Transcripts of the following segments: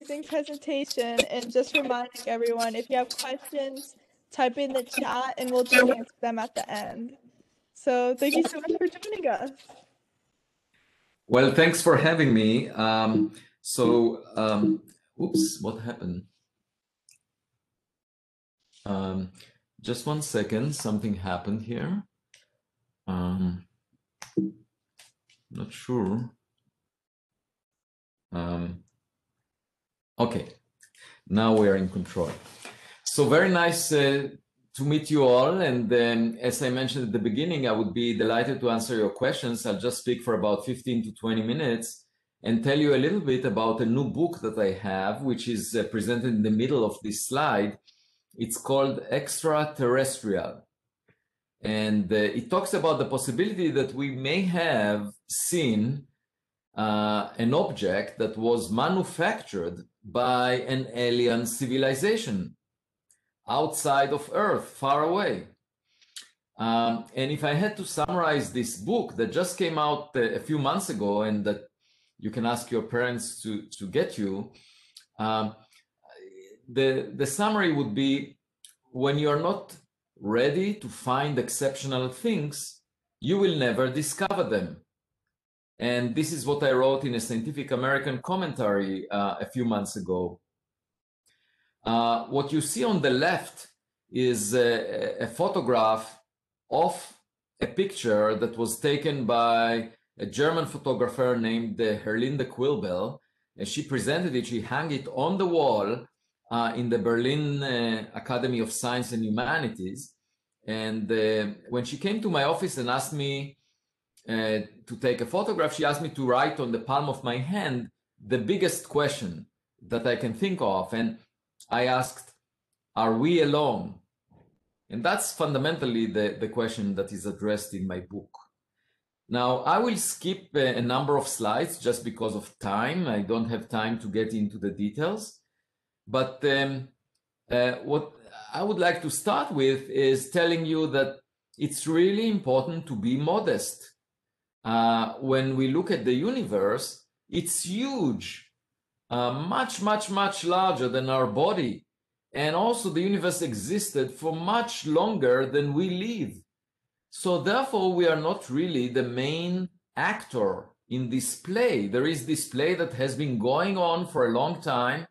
amazing presentation and just reminding everyone if you have questions, type in the chat and we'll just answer them at the end. So thank you so much for joining us. Well, thanks for having me. Um, so, um, oops, what happened? Um, just one second, something happened here. Um, not sure. Um, okay, now we are in control. So very nice uh, to meet you all. And um, as I mentioned at the beginning, I would be delighted to answer your questions. I'll just speak for about 15 to 20 minutes and tell you a little bit about a new book that I have, which is uh, presented in the middle of this slide. It's called Extraterrestrial. And uh, it talks about the possibility that we may have seen uh, an object that was manufactured by an alien civilization outside of Earth, far away. Um, and if I had to summarize this book that just came out uh, a few months ago and that you can ask your parents to, to get you, um, the, the summary would be when you're not ready to find exceptional things, you will never discover them. And this is what I wrote in a Scientific American commentary uh, a few months ago. Uh, what you see on the left is a, a, photograph of a picture that was taken by a German photographer named uh, Herlinde Koelbl. And she presented it, she hung it on the wall uh, in the Berlin uh, Academy of Science and Humanities. And uh, when she came to my office and asked me uh, to take a photograph, she asked me to write on the palm of my hand the biggest question that I can think of. And I asked, Are we alone? And that's fundamentally the, the question that is addressed in my book. Now, I will skip a, a number of slides just because of time. I don't have time to get into the details. But um, uh, what I would like to start with is telling you that it's really important to be modest. Uh, when we look at the universe, it's huge, uh, much, much, much larger than our body. And also, the universe existed for much longer than we live. So, therefore, we are not really the main actor in this play. There is this play that has been going on for a long time,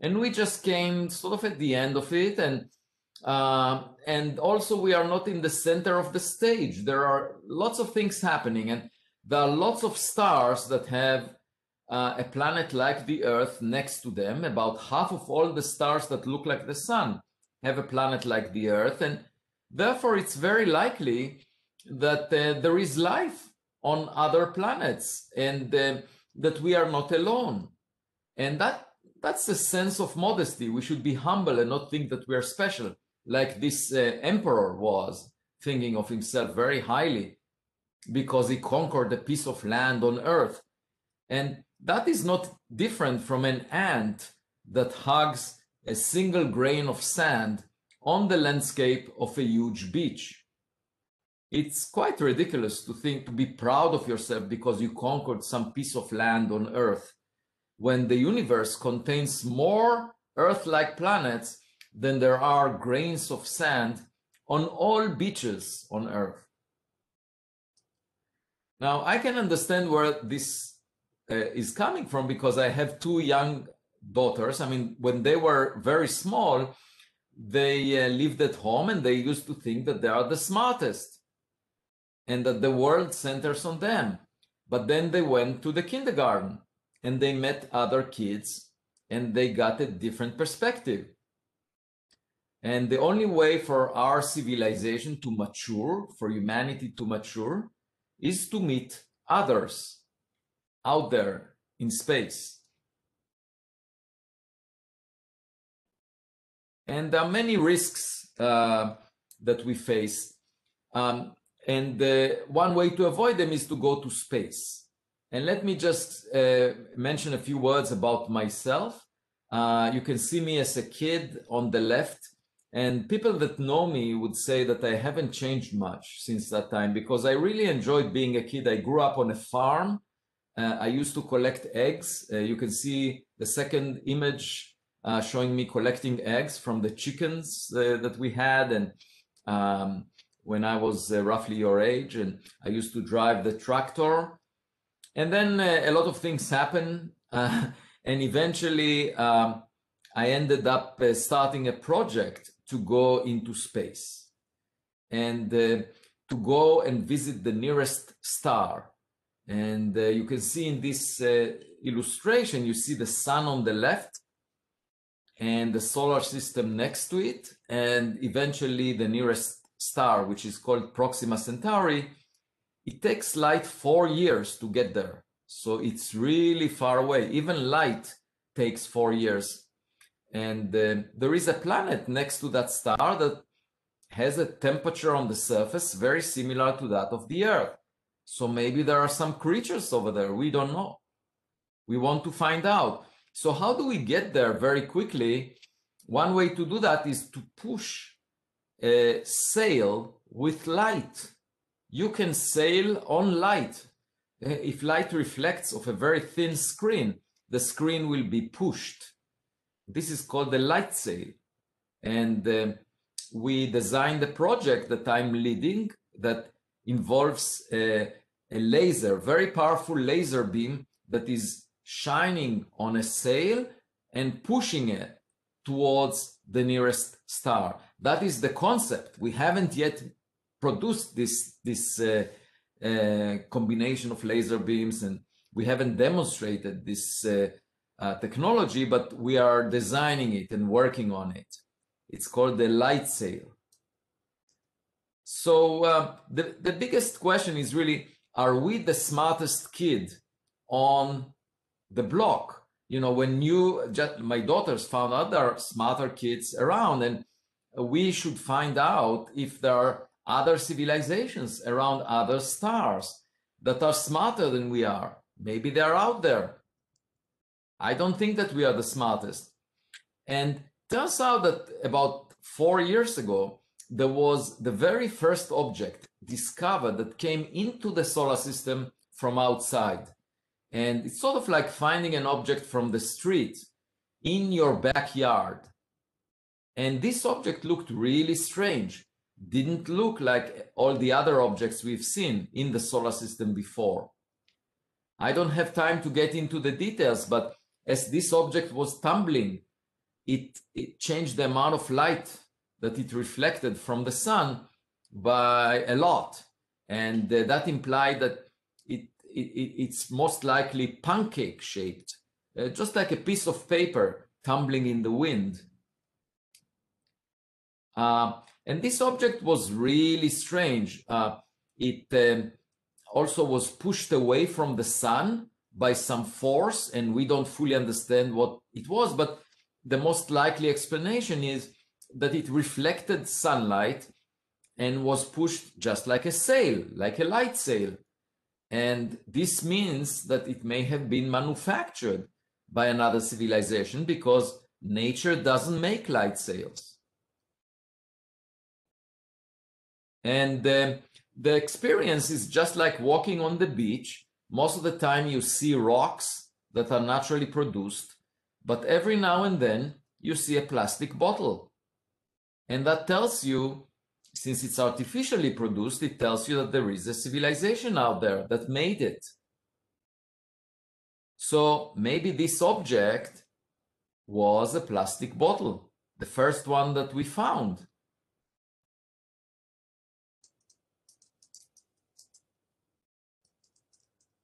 and we just came sort of at the end of it. And uh, and also, we are not in the center of the stage. There are lots of things happening, and there are lots of stars that have uh, a planet like the Earth next to them. About half of all the stars that look like the Sun have a planet like the Earth, and therefore it's very likely that uh, there is life on other planets and uh, that we are not alone. And that that's a sense of modesty. We should be humble and not think that we are special, like this uh, emperor was thinking of himself very highly because he conquered a piece of land on earth. And that is not different from an ant that hugs a single grain of sand on the landscape of a huge beach. It's quite ridiculous to think to be proud of yourself because you conquered some piece of land on Earth when the universe contains more Earth like planets than there are grains of sand on all beaches on Earth. Now, I can understand where this uh, is coming from because I have two young daughters. I mean, when they were very small, they uh, lived at home and they used to think that they are the smartest and that the world centers on them. But then they went to the kindergarten and they met other kids and they got a different perspective. And the only way for our civilization to mature, for humanity to mature, is to meet others out there in space. And there are many risks uh, that we face. Um, and one way to avoid them is to go to space. And let me just uh, mention a few words about myself. Uh, you can see me as a kid on the left. And people that know me would say that I haven't changed much since that time because I really enjoyed being a kid. I grew up on a farm uh, I used to collect eggs. Uh, you can see the second image uh, showing me collecting eggs from the chickens uh, that we had. And um, when I was uh, roughly your age, and I used to drive the tractor. And then uh, a lot of things happen. and eventually, um, I ended up starting a project to go into space and to go and visit the nearest star and uh, you can see in this uh, illustration, you see the sun on the left and the solar system next to it, and eventually the nearest star, which is called Proxima Centauri. It takes light four years to get there. So it's really far away. Even light takes four years. And uh, there is a planet next to that star that has a temperature on the surface very similar to that of the Earth. So maybe there are some creatures over there. We don't know. We want to find out. So how do we get there very quickly? One way to do that is to push a sail with light. You can sail on light. Eh, if light reflects off a very thin screen, the screen will be pushed. This is called the light sail. And uh, we designed a project that I'm leading that involves a, a laser, very powerful laser beam that is shining on a sail and pushing it towards the nearest star. That is the concept. We haven't yet produced this, this uh, uh, combination of laser beams and we haven't demonstrated this uh, uh technology, but we are designing it and working on it. It's called the light sail. So uh, the, the biggest question is really, are we the smartest kid on the block? You know, when you, just, my daughters found are smarter kids around and we should find out if there are other civilizations around other stars that are smarter than we are. Maybe they're out there. I don't think that we are the smartest. And turns out that about four years ago, there was the very first object discovered that came into the solar system from outside. And it's sort of like finding an object from the street in your backyard. And this object looked really strange. Didn't look like all the other objects we've seen in the solar system before. I don't have time to get into the details, but as this object was tumbling, it, it changed the amount of light that it reflected from the sun by a lot. And uh, that implied that it, it, it's most likely pancake shaped, uh, just like a piece of paper tumbling in the wind. Uh, and this object was really strange. Uh, it um, also was pushed away from the sun by some force, and we don't fully understand what it was, but the most likely explanation is that it reflected sunlight and was pushed just like a sail, like a light sail. And this means that it may have been manufactured by another civilization because nature doesn't make light sails. And uh, the experience is just like walking on the beach. Most of the time you see rocks that are naturally produced, but every now and then you see a plastic bottle and that tells you, since it's artificially produced, it tells you that there is a civilization out there that made it. So maybe this object was a plastic bottle, the first one that we found.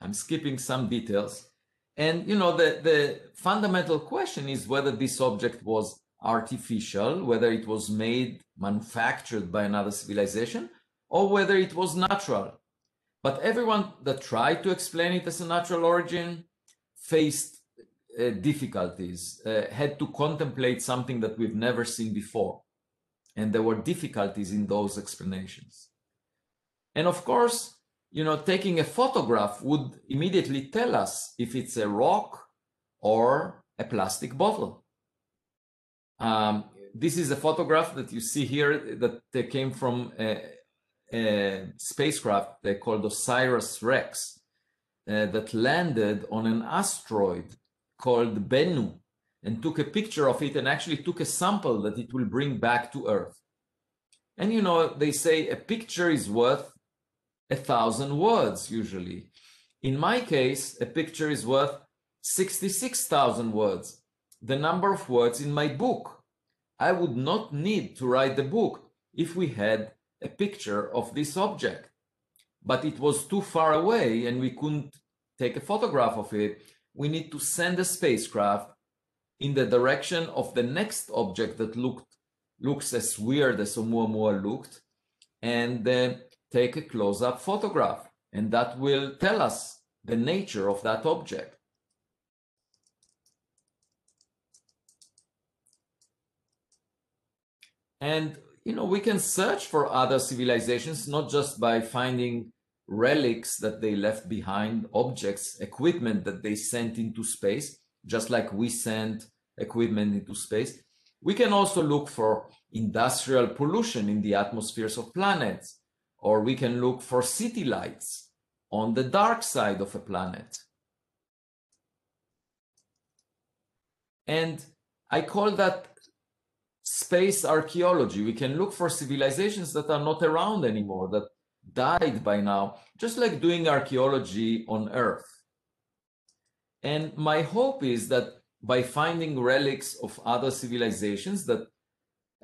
I'm skipping some details. And you know, the, the fundamental question is whether this object was artificial, whether it was made, manufactured by another civilization, or whether it was natural. But everyone that tried to explain it as a natural origin faced uh, difficulties, uh, had to contemplate something that we've never seen before. And there were difficulties in those explanations. And of course, you know, taking a photograph would immediately tell us if it's a rock or a plastic bottle. Um, this is a photograph that you see here that came from a, a spacecraft called OSIRIS-REx. uh, that landed on an asteroid called Bennu and took a picture of it and actually took a sample that it will bring back to Earth. And you know, they say a picture is worth a thousand words usually. In my case, a picture is worth 66,000 words, the number of words in my book. I would not need to write the book if we had a picture of this object. But it was too far away and we couldn't take a photograph of it. We need to send a spacecraft in the direction of the next object that looked looks as weird as Oumuamua looked and uh, take a close-up photograph and that will tell us the nature of that object. And you know, we can search for other civilizations not just by finding relics that they left behind, objects, equipment that they sent into space, just like we sent equipment into space. We can also look for industrial pollution in the atmospheres of planets, or we can look for city lights on the dark side of a planet. And I call that space archaeology. We can look for civilizations that are not around anymore, that died by now, just like doing archaeology on Earth. And my hope is that by finding relics of other civilizations that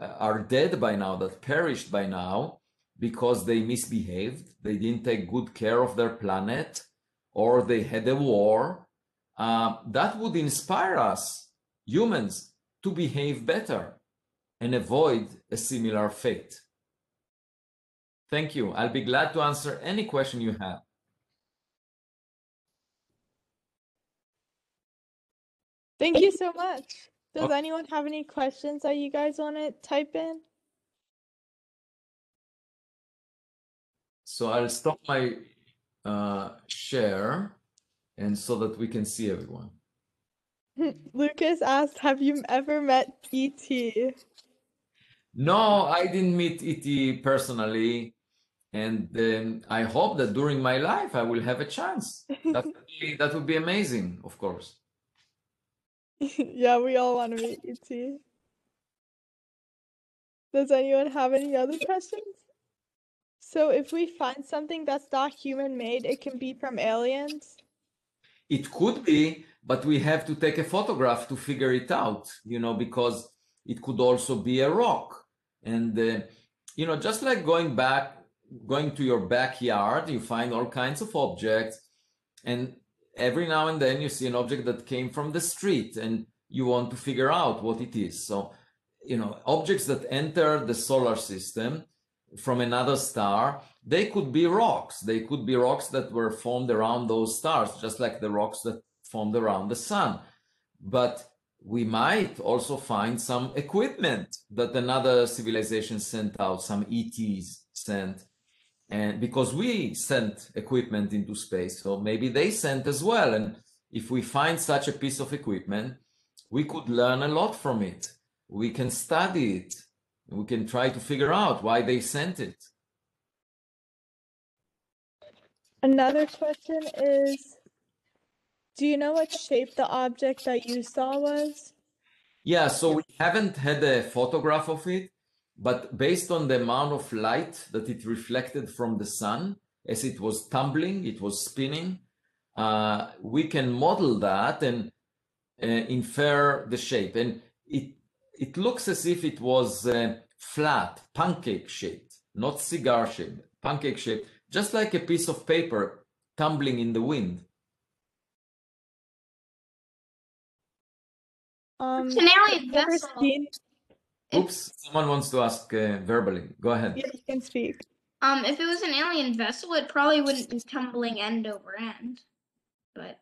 uh, are dead by now, that perished by now, because they misbehaved, they didn't take good care of their planet, or they had a war, uh, that would inspire us, humans, to behave better and avoid a similar fate. Thank you. I'll be glad to answer any question you have. Thank you so much. Does okay. anyone have any questions that you guys want to type in? So I'll stop my uh, share and so that we can see everyone. Lucas asked, have you ever met E.T.? No, I didn't meet E.T. personally. And um, I hope that during my life I will have a chance. That would be, that would be amazing, of course. yeah, we all want to meet E.T. Does anyone have any other questions? So if we find something that's not human made, it can be from aliens? It could be, but we have to take a photograph to figure it out, you know, because it could also be a rock. And, uh, you know, just like going back, going to your backyard, you find all kinds of objects. And every now and then you see an object that came from the street and you want to figure out what it is. So, you know, objects that enter the solar system from another star, they could be rocks. They could be rocks that were formed around those stars, just like the rocks that formed around the sun. But we might also find some equipment that another civilization sent out, some ETs sent and because we sent equipment into space so maybe they sent as well and if we find such a piece of equipment we could learn a lot from it we can study it we can try to figure out why they sent it another question is do you know what shape the object that you saw was yeah so we haven't had a photograph of it but based on the amount of light that it reflected from the sun as it was tumbling, it was spinning, uh, we can model that and uh, infer the shape. And it, it looks as if it was uh, flat, pancake shaped, not cigar shaped, pancake shaped, just like a piece of paper tumbling in the wind. Um, it's an alien vessel. Oops, someone wants to ask uh, verbally. Go ahead. Yeah, you can speak. Um, if it was an alien vessel, it probably wouldn't be tumbling end over end. But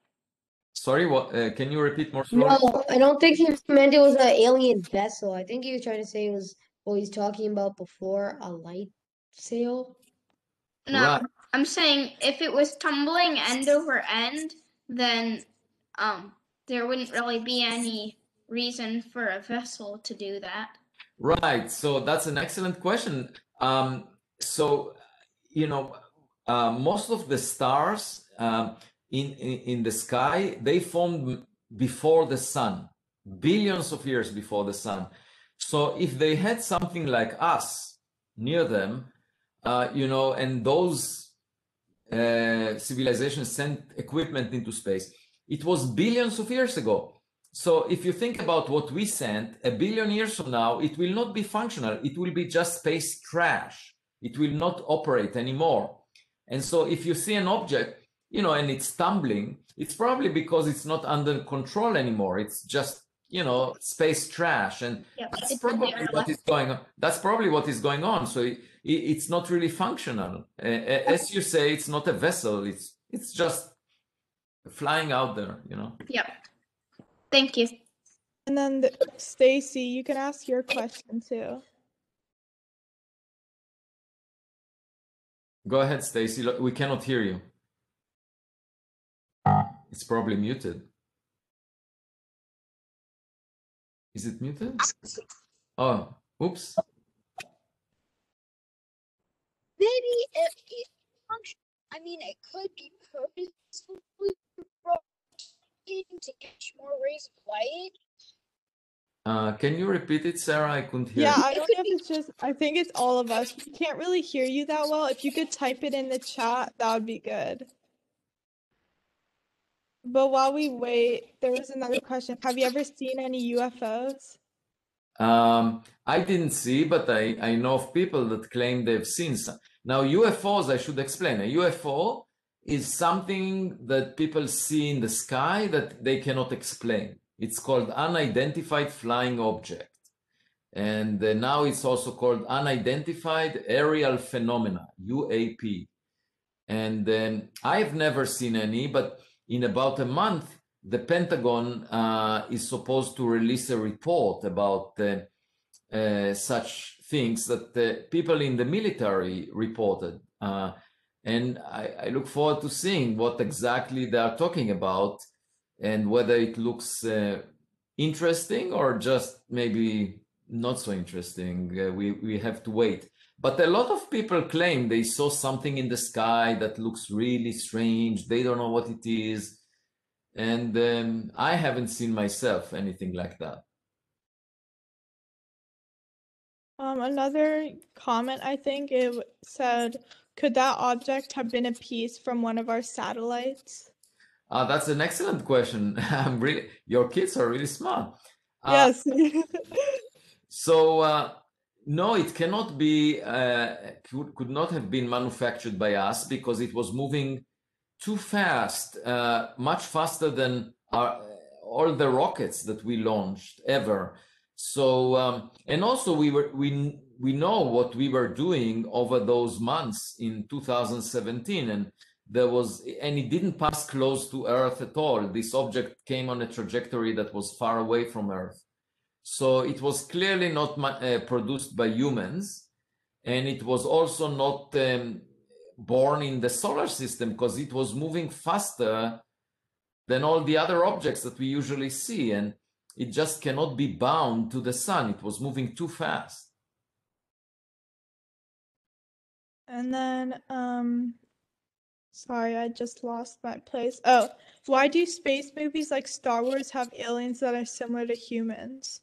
sorry, what? Uh, can you repeat more slowly? No, I don't think he meant it was an alien vessel. I think he was trying to say it was what he's talking about before a light sail. No, right. I'm saying if it was tumbling end over end, then um, there wouldn't really be any reason for a vessel to do that. Right. So that's an excellent question. Um, so, you know, uh, most of the stars, um, in, in, in the sky, they formed before the sun, billions of years before the sun. So if they had something like us near them, uh, you know, and those uh, civilizations sent equipment into space, it was billions of years ago. So if you think about what we sent a billion years from now, it will not be functional. It will be just space trash. It will not operate anymore. And so if you see an object, you know, and it's tumbling, it's probably because it's not under control anymore. It's just, you know, space trash. And Yep, that's it's probably what is going on. That's probably what is going on. So it, it- it's not really functional. Uh, uh, as you say, it's not a vessel. It's it's just flying out there, you know. Yep. Thank you. And then the, Stacy, you can ask your question too. Go ahead, Stacy. We cannot hear you. It's probably muted. Is it muted? Oh, oops. maybe it, it function. I mean, it could be purposefully broken to catch more rays of light. Uh, can you repeat it, Sarah? I couldn't hear. Yeah, you. I don't know if it's just, I think it's all of us. We can't really hear you that well. If you could type it in the chat, that would be good. But while we wait, there was another question. Have you ever seen any UFOs? Um, I didn't see, but I, I know of people that claim they've seen some. Now, UFOs, I should explain. A UFO is something that people see in the sky that they cannot explain. It's called unidentified flying object. And uh, now it's also called unidentified aerial phenomena, UAP. And um, I've never seen any, but in about a month, the Pentagon uh, is supposed to release a report about uh, uh, such things that uh, people in the military reported. Uh, and I, I look forward to seeing what exactly they are talking about and whether it looks interesting or just maybe not so interesting. We, we have to wait. But a lot of people claim they saw something in the sky that looks really strange. They don't know what it is. And um, I haven't seen myself anything like that. Um, another comment, I think it said, could that object have been a piece from one of our satellites? Uh, that's an excellent question. I'm really, your kids are really smart. Uh, Yes. So uh, no, it cannot be. Uh, could, could not have been manufactured by us because it was moving too fast, uh, much faster than our, all the rockets that we launched ever. So um, and also we were we we know what we were doing over those months in 2017 and there was and it didn't pass close to earth at all this object came on a trajectory that was far away from earth so it was clearly not uh, produced by humans and it was also not um, born in the solar system because it was moving faster than all the other objects that we usually see and it just cannot be bound to the sun it was moving too fast And then, um, sorry, I just lost my place. Oh, why do space movies like Star Wars have aliens that are similar to humans?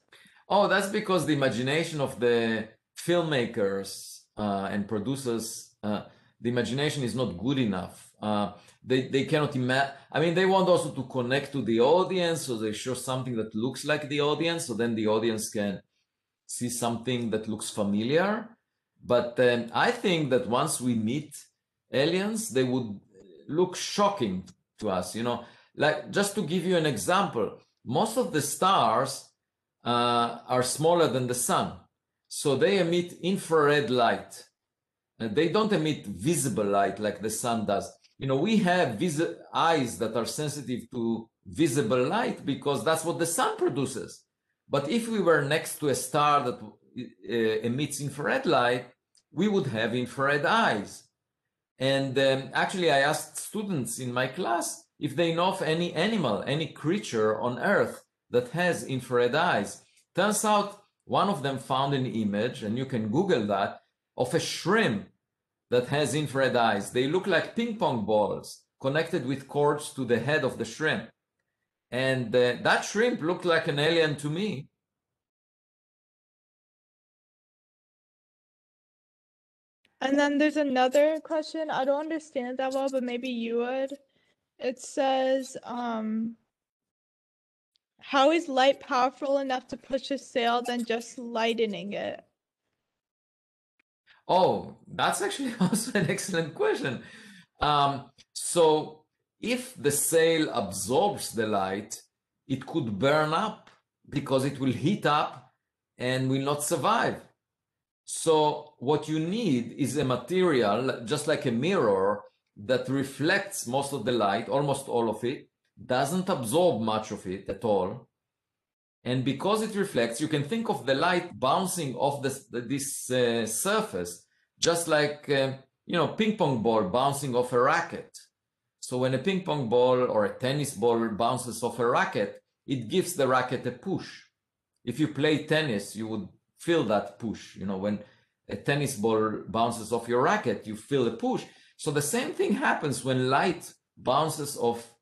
Oh, that's because the imagination of the filmmakers uh, and producers, uh, the imagination is not good enough. Uh, they, they cannot imagine. I mean, they want also to connect to the audience, so they show something that looks like the audience, so then the audience can see something that looks familiar. But um, I think that once we meet aliens, they would look shocking to us. You know, like just to give you an example, most of the stars uh, are smaller than the sun. So they emit infrared light. And they don't emit visible light like the sun does. You know, we have vis- eyes that are sensitive to visible light because that's what the sun produces. But if we were next to a star that uh, emits infrared light, we would have infrared eyes. And um, actually, I asked students in my class if they know of any animal, any creature on Earth that has infrared eyes. Turns out one of them found an image, and you can Google that, of a shrimp that has infrared eyes. They look like ping pong balls connected with cords to the head of the shrimp. And uh, that shrimp looked like an alien to me. And then there's another question. I don't understand that well, but maybe you would. It says, um, how is light powerful enough to push a sail than just lightening it? Oh, that's actually also an excellent question. Um, so if the sail absorbs the light, it could burn up because it will heat up and will not survive. So what you need is a material, just like a mirror, that reflects most of the light, almost all of it, doesn't absorb much of it at all. And because it reflects, you can think of the light bouncing off this, this uh, surface, just like, uh, you know, ping pong ball bouncing off a racket. So when a ping pong ball or a tennis ball bounces off a racket, it gives the racket a push. If you play tennis, you would feel that push. You know, when a tennis ball bounces off your racket, you feel a push. So the same thing happens when light bounces off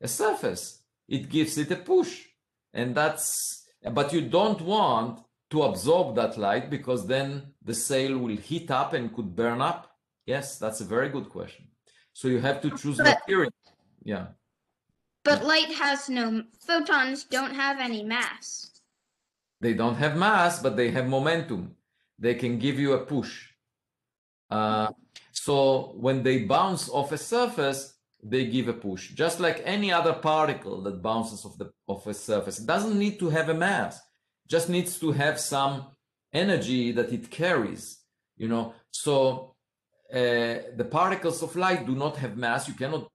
a surface. It gives it a push. And that's, but you don't want to absorb that light because then the sail will heat up and could burn up. Yes, that's a very good question. So you have to choose But- material. Yeah. But light has no photons. Don't have any mass. They don't have mass, but they have momentum. They can give you a push. Uh, so when they bounce off a surface, they give a push, just like any other particle that bounces off the off a surface. It doesn't need to have a mass, just needs to have some energy that it carries. You know, so uh, the particles of light do not have mass. You cannot,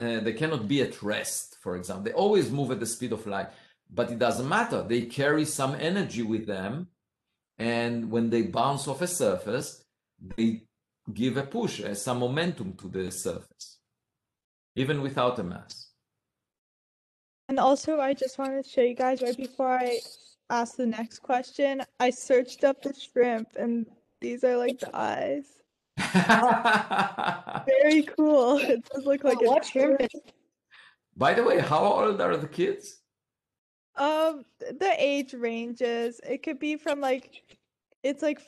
uh, they cannot be at rest. For example, they always move at the speed of light but it doesn't matter. They carry some energy with them. And when they bounce off a surface, they give a push, uh, some momentum to the surface, even without a mask. And also, I just wanted to show you guys right before I ask the next question, I searched up the shrimp, and these are like the eyes. Very cool. It does look like Oh, a shrimp By the way, how old are the kids? Um, the age ranges. It could be from like, it's like,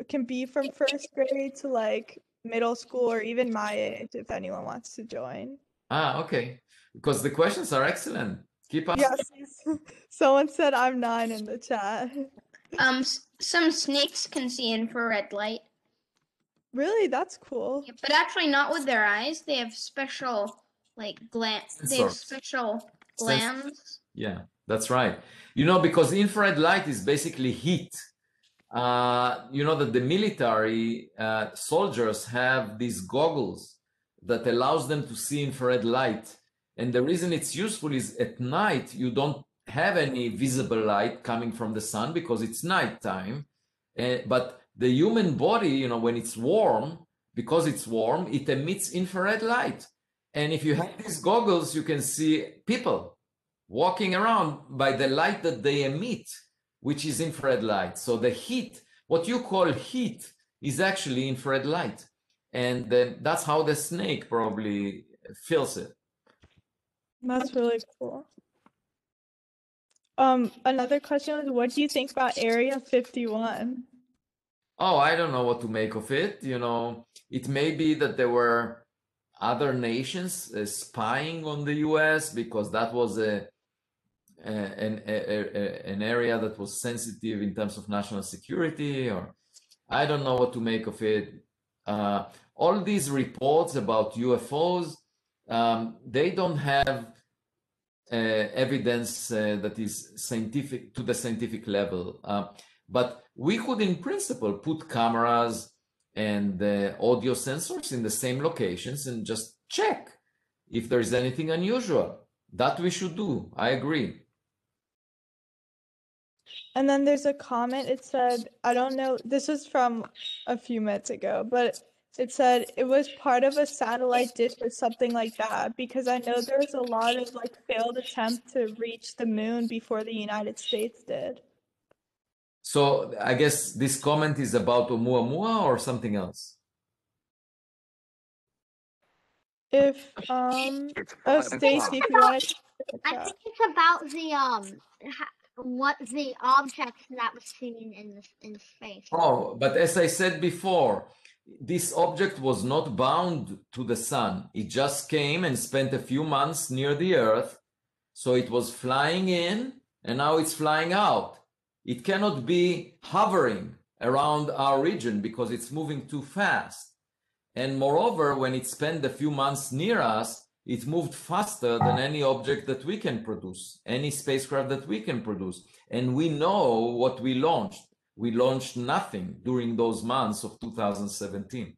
it can be from first grade to like middle school or even my age if anyone wants to join. Ah, okay. Because the questions are excellent. Keep asking. Yes, someone said I'm nine in the chat. Um, s- some snakes can see infrared light, Really, that's cool. but actually not with their eyes. They have special like gland. They have Sensors. special Sens- glands. Yeah, that's right. You know, because infrared light is basically heat. Uh, you know that the military uh, soldiers have these goggles that allows them to see infrared light. And the reason it's useful is at night you don't have any visible light coming from the sun because it's nighttime. Uh, but the human body, you know, when it's warm, because it's warm, it emits infrared light. And if you have these goggles, you can see people walking around by the light that they emit, which is infrared light. So the heat, what you call heat, is actually infrared light. And then that's how the snake probably feels it. That's really cool. Um, another question was, what do you think about Area 51? Oh, I don't know what to make of it. You know, it may be that there were other nations uh, spying on the US because that was a, a an a, a- an area that was sensitive in terms of national security, or I don't know what to make of it. Uh, all these reports about UFOs, um, they don't have uh, evidence uh, that is scientific to the scientific level. Uh, but we could, in principle, put cameras and uh, audio sensors in the same locations and just check if there is anything unusual. That we should do. I agree. And then there's a comment. It said, I don't know, this was from a few minutes ago, but it said it was part of a satellite dish or something like that because I know there was a lot of like failed attempts to reach the moon before the United States did. So I guess this comment is about Oumuamua or something else. if um oh Stacy, if you want to I think it's about the um ha- what the object that was seen in the in space. Oh, but as I said before, this object was not bound to the sun. It just came and spent a few months near the Earth. So it was flying in and now it's flying out. It cannot be hovering around our region because it's moving too fast. And moreover, when it spent a few months near us, it moved faster than any object that we can produce, any spacecraft that we can produce. And we know what we launched. We launched nothing during those months of 2017.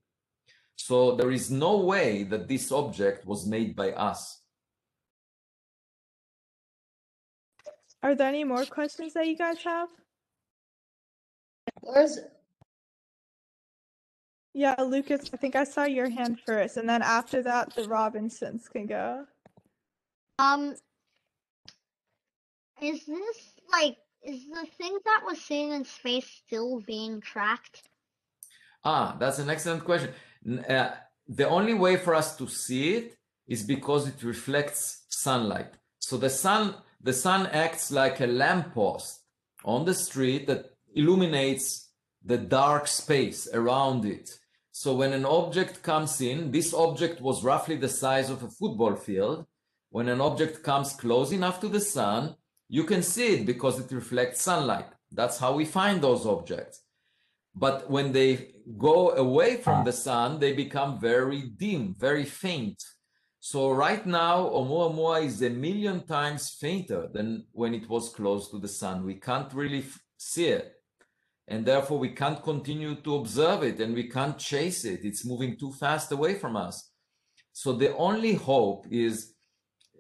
So there is no way that this object was made by us. Are there any more questions that you guys have? Where's Yeah, Lucas, I think I saw your hand first, and then after that, the Robinsons can go. Um, is this like is the thing that was seen in space still being tracked? Ah, that's an excellent question. Uh, the only way for us to see it is because it reflects sunlight. So the sun, the sun acts like a lamppost on the street that illuminates the dark space around it. So when an object comes in, this object was roughly the size of a football field. When an object comes close enough to the sun, you can see it because it reflects sunlight. That's how we find those objects. But when they go away from the sun, they become very dim, very faint. So right now, Oumuamua is a million times fainter than when it was close to the sun. We can't really see it. And therefore, we can't continue to observe it and we can't chase it. It's moving too fast away from us. So the only hope is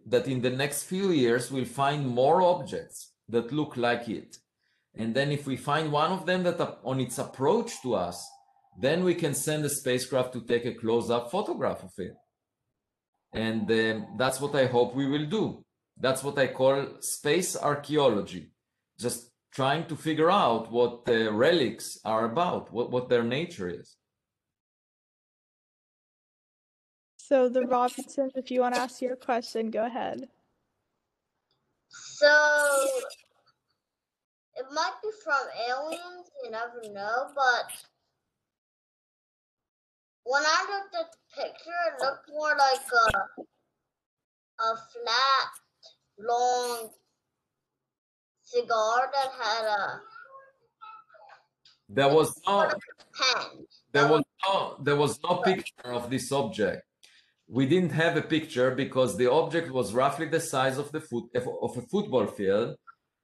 that in the next few years, we'll find more objects that look like it. And then if we find one of them that on its approach to us, then we can send a spacecraft to take a close-up photograph of it. And um, that's what I hope we will do. That's what I call space archaeology. Just trying to figure out what the relics are about, what, what their nature is. So the Robinsons, if you want to ask your question, go ahead. So it might be from aliens, you never know, but when I looked at the picture, it looked more like a a flat, long cigar that had a There was no pen. there was no there was no picture of this object. We didn't have a picture because the object was roughly the size of the foot of a football field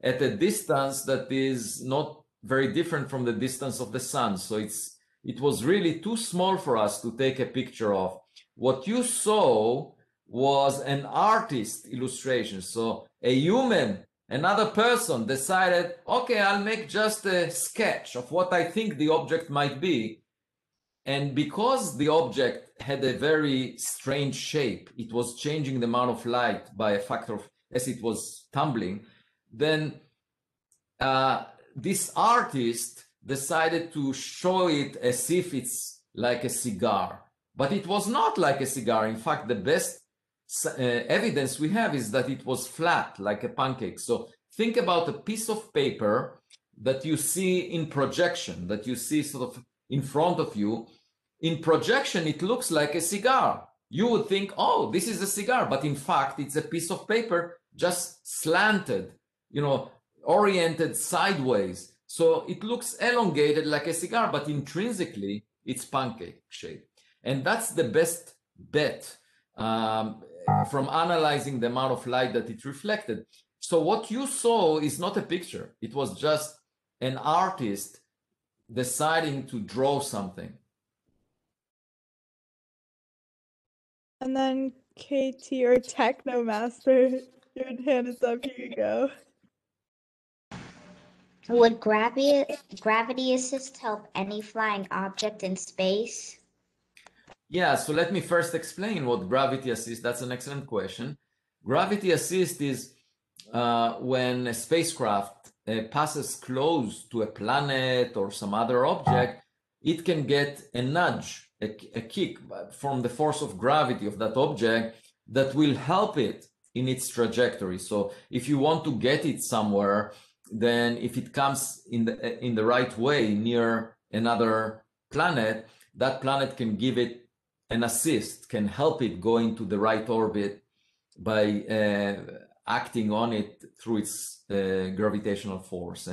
at a distance that is not very different from the distance of the sun. So it's it was really too small for us to take a picture of. What you saw was an artist illustration. So a human another person decided okay i'll make just a sketch of what i think the object might be and because the object had a very strange shape, it was changing the amount of light by a factor of as it was tumbling, then uh, this artist decided to show it as if it's like a cigar. But it was not like a cigar. In fact, the best evidence we have is that it was flat, like a pancake. So think about a piece of paper that you see in projection, that you see sort of in front of you. In projection it looks like a cigar. You would think oh this is a cigar but in fact it's a piece of paper just slanted you know oriented sideways. So it looks elongated like a cigar but intrinsically it's pancake shape. And that's the best bet. Um, Uh, from analyzing the amount of light that it reflected so what you saw is not a picture it was just an artist deciding to draw something And then KT or Technomaster, your hand is up. Here you go. Would gravity gravity assist help any flying object in space? Yeah, so let me first explain what gravity assist. That's an excellent question. Gravity assist is uh, when a spacecraft uh, passes close to a planet or some other object, it can get a nudge a, a kick from the force of gravity of that object that will help it in its trajectory. So if you want to get it somewhere, then if it comes in the in the right way near another planet, that planet can give it an assist, can help it go into the right orbit by uh, acting on it through its uh, gravitational force.